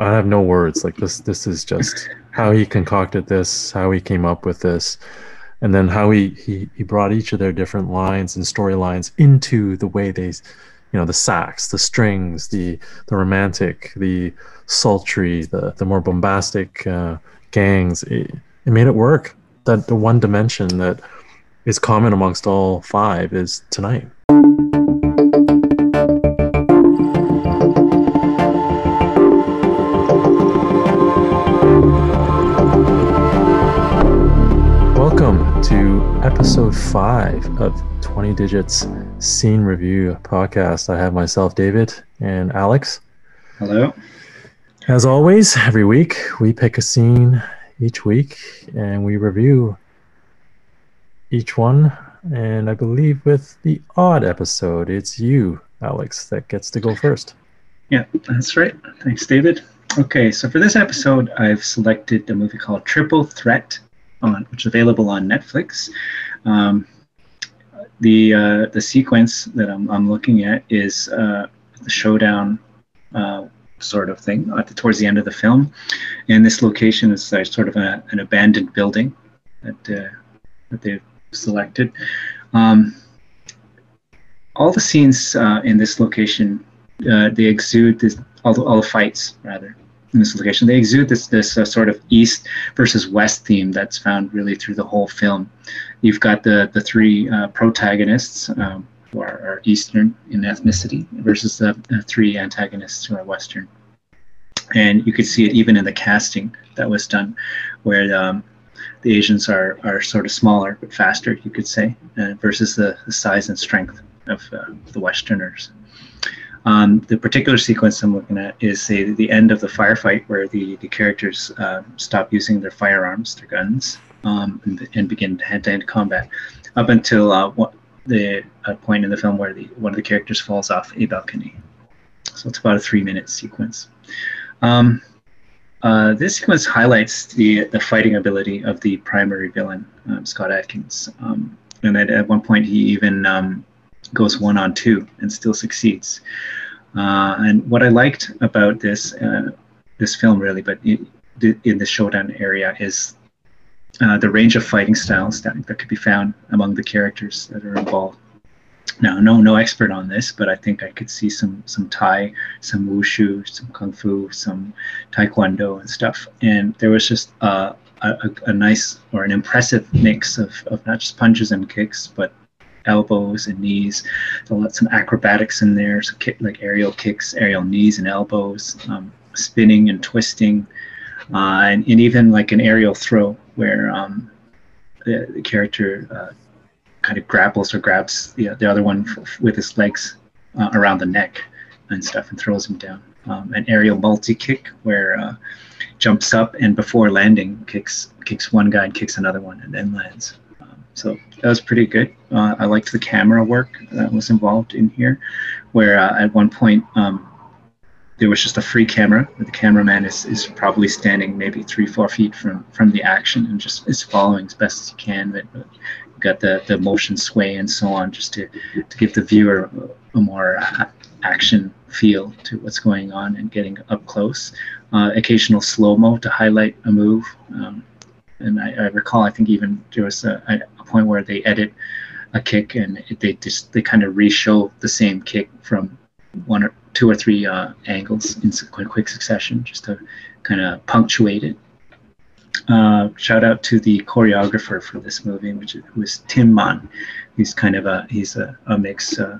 I have no words. Like this, this is just how he concocted this, how he came up with this, and then how he he, he brought each of their different lines and storylines into the way they, you know, the sax, the strings, the the romantic, the sultry, the the more bombastic uh, gangs. It, it made it work. That the one dimension that is common amongst all five is tonight. Five of 20 Digits Scene Review podcast. I have myself, David, and Alex. Hello. As always, every week we pick a scene each week and we review each one. And I believe with the odd episode, it's you, Alex, that gets to go first. Yeah, that's right. Thanks, David. Okay, so for this episode, I've selected a movie called Triple Threat, on which is available on Netflix. Um, the uh, the sequence that I'm, I'm looking at is uh, the showdown uh, sort of thing at the, towards the end of the film, and this location is uh, sort of a, an abandoned building that uh, that they've selected. Um, all the scenes uh, in this location, they exude this, all the, all the fights rather in this location. They exude this this uh, sort of east versus west theme that's found really through the whole film. You've got the the three uh, protagonists. Um, who are, are, Eastern in ethnicity versus the, three antagonists who are Western. And you could see it even in the casting that was done, where um, the Asians are, are sort of smaller but faster, you could say, uh, versus the, the, size and strength of uh, the Westerners. Um, the particular sequence I'm looking at is say the end of the firefight where the, the characters uh, stop using their firearms, their guns, um, and, and, begin hand-to-hand combat, up until uh, the point in the film where the one of the characters falls off a balcony. So it's about a three-minute sequence. Um, uh, this sequence highlights the the fighting ability of the primary villain, um, Scott Adkins, um, and at, at one point he even goes one on two and still succeeds. Uh, and what I liked about this uh, this film really, but in, in the showdown area, is uh, the range of fighting styles that, that could be found among the characters that are involved. Now, no, no expert on this, but I think I could see some some Thai, some wushu, some kung fu, some taekwondo and stuff. And there was just uh, a, a, nice or an impressive mix of, of not just punches and kicks, but elbows and knees. So some acrobatics in there, so kick, like aerial kicks, aerial knees and elbows, um, spinning and twisting, uh, and, and, even like an aerial throw where um, the, the, character uh, kind of grapples or grabs the, the other one f- with his legs uh, around the neck and stuff and throws him down. Um, an aerial multi kick where uh, jumps up and before landing kicks kicks one guy and kicks another one and then lands. So that was pretty good. Uh, I liked the camera work that was involved in here, where uh, at one point um, there was just a free camera. Where the cameraman is, is probably standing maybe three, four feet from, from the action and just is following as best as he can. But, but got the, the motion sway and so on just to, to give the viewer a more action feel to what's going on and getting up close. Uh, occasional slow mo to highlight a move. Um, and I, I, recall, I think even there was a, point where they edit a kick and they just they kind of re-show the same kick from one or two or three uh, angles in quick succession just to kind of punctuate it uh, shout out to the choreographer for this movie, which was Tim Mann. He's kind of a he's a, a mix uh,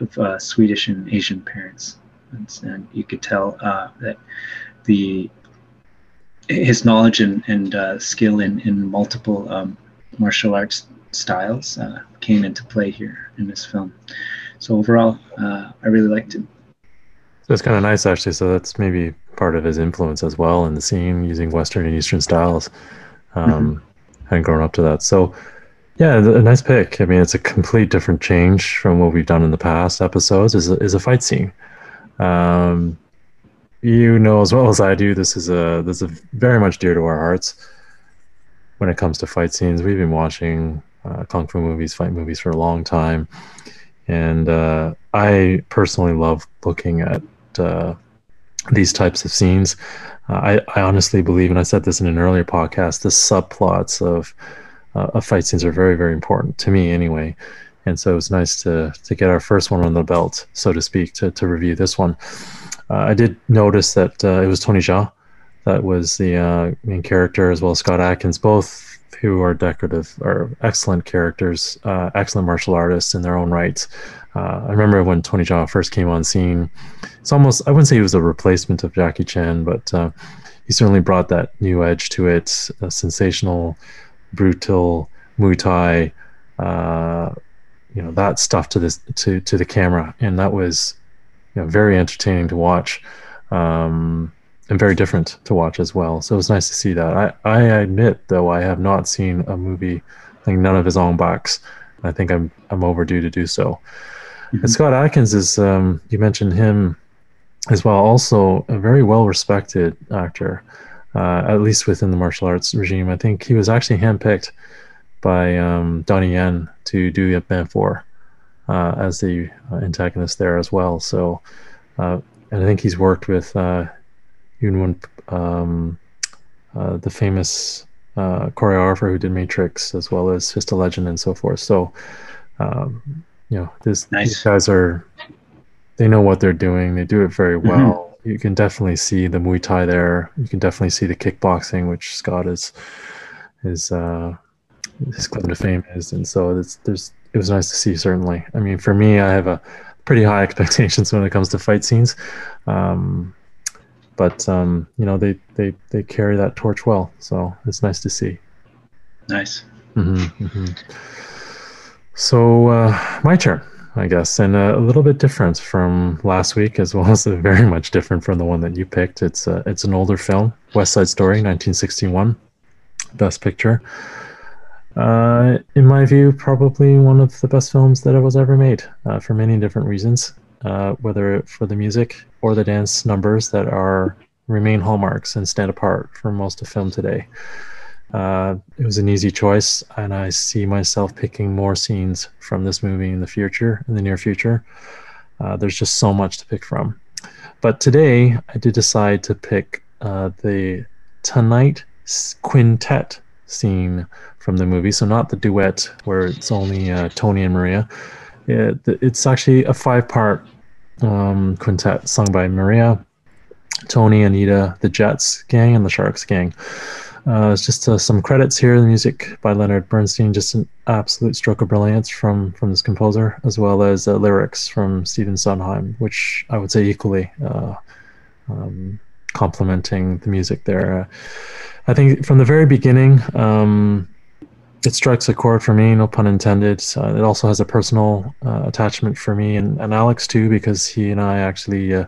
of uh, Swedish and Asian parents, and, and you could tell uh, that the his knowledge and, and uh, skill in in multiple um, martial arts styles uh, came into play here in this film. So overall, I really liked it. So it's kind of nice, actually. So that's maybe part of his influence as well in the scene, using Western and Eastern styles. Um, mm-hmm. Hadn't grown up to that. So, yeah, a nice pick. I mean, it's a complete different change from what we've done in the past episodes. Is a, is a fight scene. Um, you know as well as I do. This is a this is very much dear to our hearts when it comes to fight scenes. We've been watching uh, kung fu movies, fight movies for a long time, and uh, I personally love looking at uh, these types of scenes. Uh, I, I honestly believe, and I said this in an earlier podcast, the subplots of uh, of fight scenes are very, very important to me, anyway. And so it was nice to to get our first one on the belt, so to speak, to to review this one. Uh, I did notice that it was Tony Jaa that was the uh, main character, as well as Scott Adkins, both who are decorative are excellent characters, uh, excellent martial artists in their own rights. Uh, I remember when Tony Jaa first came on scene. It's almost I wouldn't say he was a replacement of Jackie Chan, but uh, he certainly brought that new edge to it. A sensational, brutal Muay Thai, uh, you know that stuff to this to to the camera, and that was you know very entertaining to watch. Um, and very different to watch as well. So it was nice to see that. I, I admit though I have not seen a movie like none of his own box. I think I'm I'm overdue to do so. Mm-hmm. And Scott Adkins is um, you mentioned him as well, also a very well respected actor, uh, at least within the martial arts regime. I think he was actually handpicked by um, Donnie Yen to do Ip Man 4 uh, as the antagonist there as well. So, uh, and I think he's worked with uh, Yuen um, uh, the famous uh, choreographer who did Matrix, as well as Fist of Legend and so forth. So, um, you know, this, nice. these guys are, they know what they're doing. They do it very mm-hmm. well. Mm-hmm. You can definitely see the Muay Thai there. You can definitely see the kickboxing, which Scott is, is, uh, his claim to fame is. And so it's, there's, it was nice to see, certainly. I mean, for me, I have a pretty high expectations when it comes to fight scenes. Um, but um, you know they they they carry that torch well, so it's nice to see. Nice. Mm-hmm, mm-hmm. So uh, my turn, I guess, and a, a, little bit different from last week, as well as very much different from the one that you picked. It's a, it's an older film, West Side Story, 1961, Best Picture. Uh, in my view, probably one of the best films that was ever made uh, for many different reasons uh, whether for the music or the dance numbers that are remain hallmarks and stand apart from most of film today. Uh, it was an easy choice, and I see myself picking more scenes from this movie in the future, in the near future. Uh, there's just so much to pick from. But today, I did decide to pick uh, the Tonight Quintet scene from the movie. So, not the duet where it's only uh, Tony and Maria. It, it's actually a five part um, quintet sung by Maria, Tony, Anita, the Jets gang, and the Sharks gang. Uh, it's just uh, some credits here. The music by Leonard Bernstein, just an absolute stroke of brilliance from from this composer, as well as uh, lyrics from Stephen Sondheim, which I would say equally uh, um, complementing the music there. Uh, I think from the very beginning, um, it strikes a chord for me, no pun intended. Uh, it also has a personal uh, attachment for me and, and Alex too, because he and I actually uh,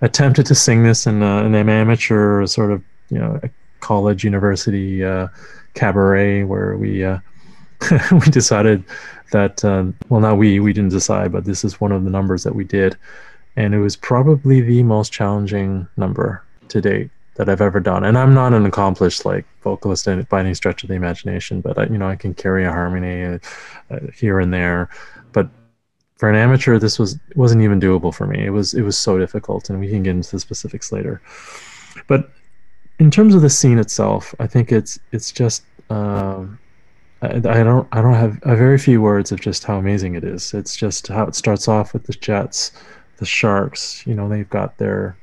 attempted to sing this in, uh, in an amateur sort of, you know, college university uh, cabaret where we uh, we decided that well, not we, we didn't decide, but this is one of the numbers that we did, and it was probably the most challenging number to date that I've ever done. And I'm not an accomplished like vocalist by any stretch of the imagination, but I, you know I can carry a harmony uh, uh, here and there. But for an amateur, this was wasn't even doable for me. It was it was so difficult, and we can get into the specifics later. But in terms of the scene itself, I think it's it's just. Um, I, I don't I don't have a very few words of just how amazing it is. It's just how it starts off with the Jets, the Sharks. You know they've got their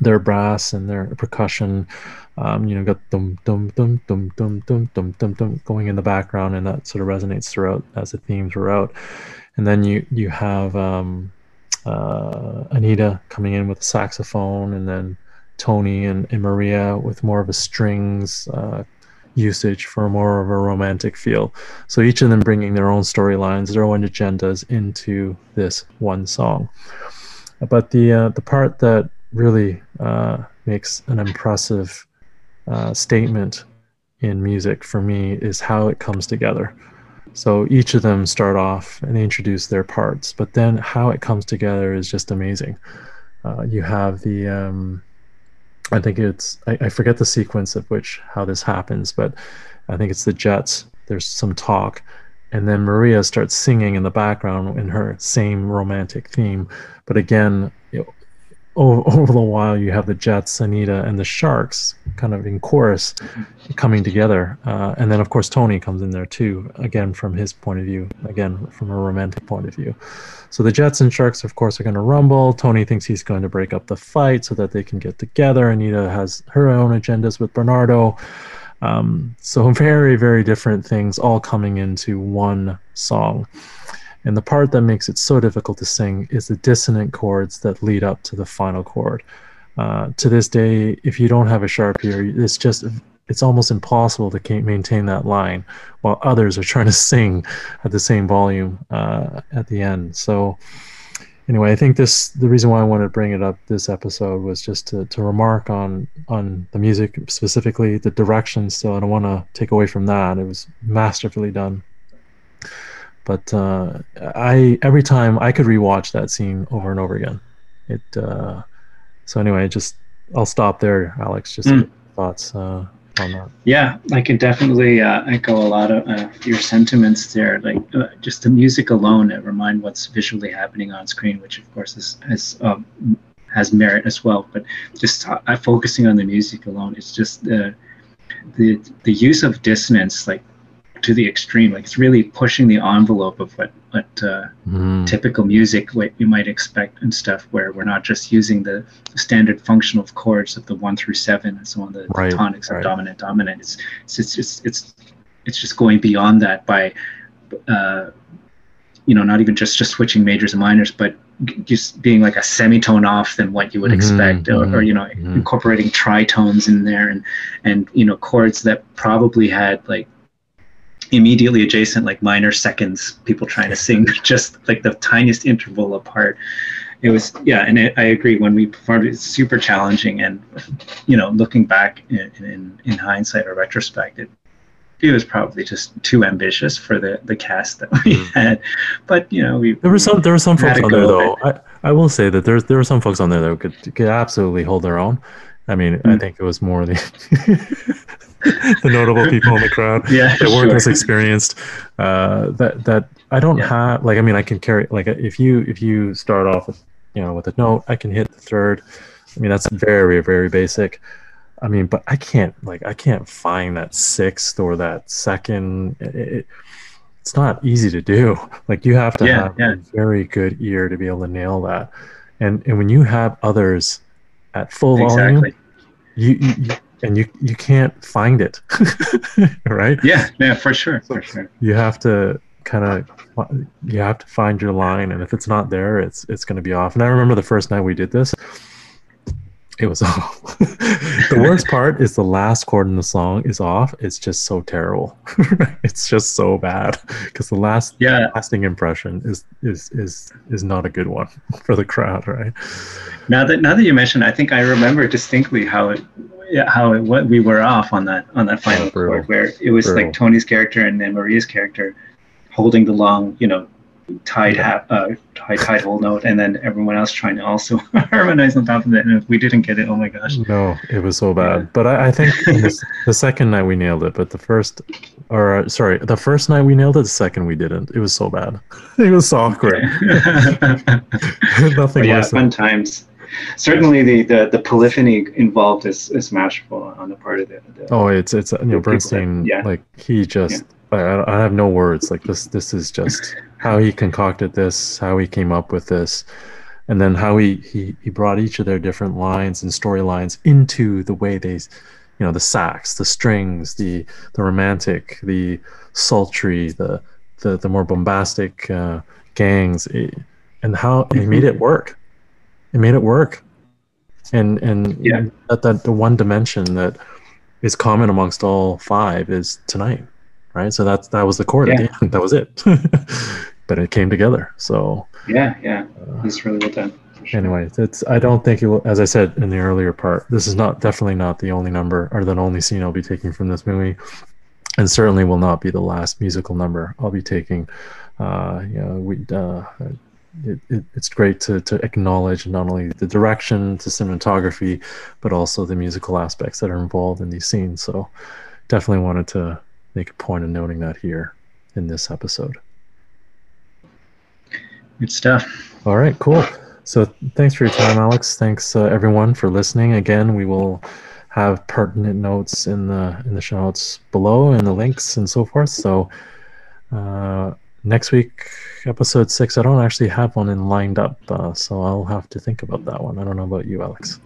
their brass and their percussion. Um, you know, got dum dum dum dum dum dum dum dum dum going in the background, and that sort of resonates throughout as a theme throughout. And then you you have um, uh, Anita coming in with a saxophone, and then Tony and, and Maria with more of a strings uh, usage for more of a romantic feel. So each of them bringing their own storylines, their own agendas into this one song. But the uh, the part that really uh, makes an impressive uh, statement in music for me is how it comes together. So each of them start off and introduce their parts, but then how it comes together is just amazing. Uh, you have the, um, I think it's, I, I, forget the sequence of which how this happens, but I think it's the Jets. There's some talk, and then Maria starts singing in the background in her same romantic theme. But again, you know, over, over the while you have the Jets, Anita, and the Sharks kind of in chorus coming together, uh, and then of course Tony comes in there too, again from his point of view, again from a romantic point of view. So the Jets and Sharks, of course, are going to rumble. Tony thinks he's going to break up the fight so that they can get together. Anita has her own agendas with Bernardo. Um, so very, very different things all coming into one song. And the part that makes it so difficult to sing is the dissonant chords that lead up to the final chord. Uh, to this day, if you don't have a sharp ear, it's just it's almost impossible to maintain that line while others are trying to sing at the same volume uh, at the end. So anyway, I think this the reason why I wanted to bring it up this episode was just to, to remark on on the music specifically, the direction. So I don't want to take away from that. It was masterfully done. But uh, I every time I could rewatch that scene over and over again. It uh, so anyway, just I'll stop there, Alex. Just mm. thoughts uh, on that. Yeah, I can definitely uh, echo a lot of uh, your sentiments there. Like uh, just the music alone, it remind what's visually happening on screen, which of course is, is um, has merit as well. But just uh, focusing on the music alone, it's just the the the use of dissonance, like to the extreme. Like it's really pushing the envelope of what what uh, mm. typical music what you might expect and stuff. Where we're not just using the standard functional chords of the one through seven and so on, the, right, tonics right. of dominant dominant. It's it's it's just it's it's just going beyond that by uh, you know not even just just switching majors and minors, but just being like a semitone off than what you would mm-hmm, expect or, mm-hmm, or, you know mm-hmm. incorporating tritones in there and and you know chords that probably had like immediately adjacent like minor seconds people trying to sing just like the tiniest interval apart. It was yeah and it, i agree when we performed it, it's super challenging and you know looking back in, in, in hindsight or retrospect it, it was probably just too ambitious for the the cast that we mm. had. But you know we there were some there were some folks on there though. I, I will say that there's there were some folks on there that could could absolutely hold their own i mean mm. i think it was more the the notable people in the crowd yeah, that weren't as experienced. Uh, that that I don't yeah. have like I mean I can carry like if you if you start off with you know with a note I can hit the third. I mean that's very very basic. I mean but I can't like I can't find that sixth or that second. It, it, it's not easy to do. Like you have to yeah, have yeah. a very good ear to be able to nail that. And and when you have others at full exactly. volume, you, you and you you can't find it right? Yeah yeah for sure for sure. you have to kind of you have to find your line and if it's not there it's it's going to be off. And i remember the first night we did this it was off the worst part is the last chord in the song is off. It's just so terrible. It's just so bad. Because the last yeah. lasting impression is is is is not a good one for the crowd right? Now that now that you mentioned i think i remember distinctly how it yeah, how it, what we were off on that on that final chord where it was brutal. like Tony's character and then Maria's character holding the long, you know, tied yeah. uh, tied whole note, and then everyone else trying to also harmonize on top of it. And if we didn't get it, oh my gosh! No, it was so bad. Yeah. But I, I think this, the second night we nailed it, but the first, or uh, sorry, the first night we nailed it. The second we didn't. It was so bad. It was so awkward. Nothing. But yeah, fun times certainly the, the, the polyphony involved is, is masterful on the part of the. the oh, it's it's you know Bernstein. yeah. Like he just. Yeah. I, I have no words. Like this. This is just how he concocted this. How he came up with this and then how he, he he brought each of their different lines and storylines into the way they you know the sax the strings the the romantic the sultry the the, the more bombastic uh, gangs. It, and how he made it work. It made it work. And and yeah. that, that the one dimension that is common amongst all five is tonight right? So that's that was the chord yeah. the that was it. But it came together. So yeah yeah. uh, it's really well done sure. anyway it's i don't think it will as i said in the earlier part this is not definitely not the only number or the only scene i'll be taking from this movie. And certainly will not be the last musical number i'll be taking. Uh you know we uh it, it, it's great to, to acknowledge not only the direction, the cinematography, but also the musical aspects that are involved in these scenes. So definitely wanted to make a point of noting that here in this episode. Good stuff. All right, cool. So thanks for your time, Alex. Thanks uh, everyone for listening. Again, we will have pertinent notes in the in the show notes below and the links and so forth. So uh, next week, episode six, I don't actually have one in lined up, uh, so I'll have to think about that one. I don't know about you, Alex.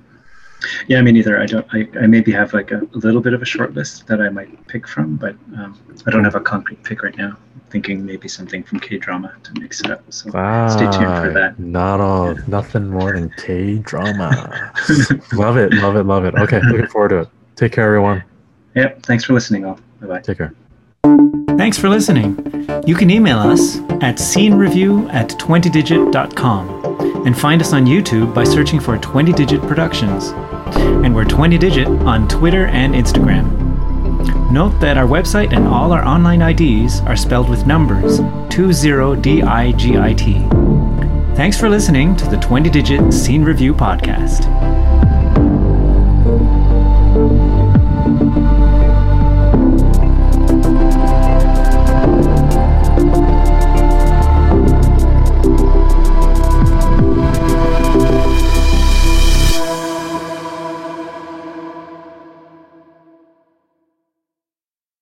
Yeah, me neither. I don't. I, I maybe have like a, a little bit of a short list that I might pick from, but um, I don't have a concrete pick right now. I'm thinking maybe something from K drama to mix it up. So ah, stay tuned for that. Not all, yeah. nothing more than K drama. love it, love it, love it. Okay, looking forward to it. Take care, everyone. Yep. Thanks for listening, all. Bye bye. Take care. Thanks for listening. You can email us at scenereview at 20digit.com and find us on YouTube by searching for 20 Digit Productions. And we're 20 Digit on Twitter and Instagram. Note that our website and all our online IDs are spelled with numbers 20DIGIT. Thanks for listening to the 20 Digit Scene Review Podcast.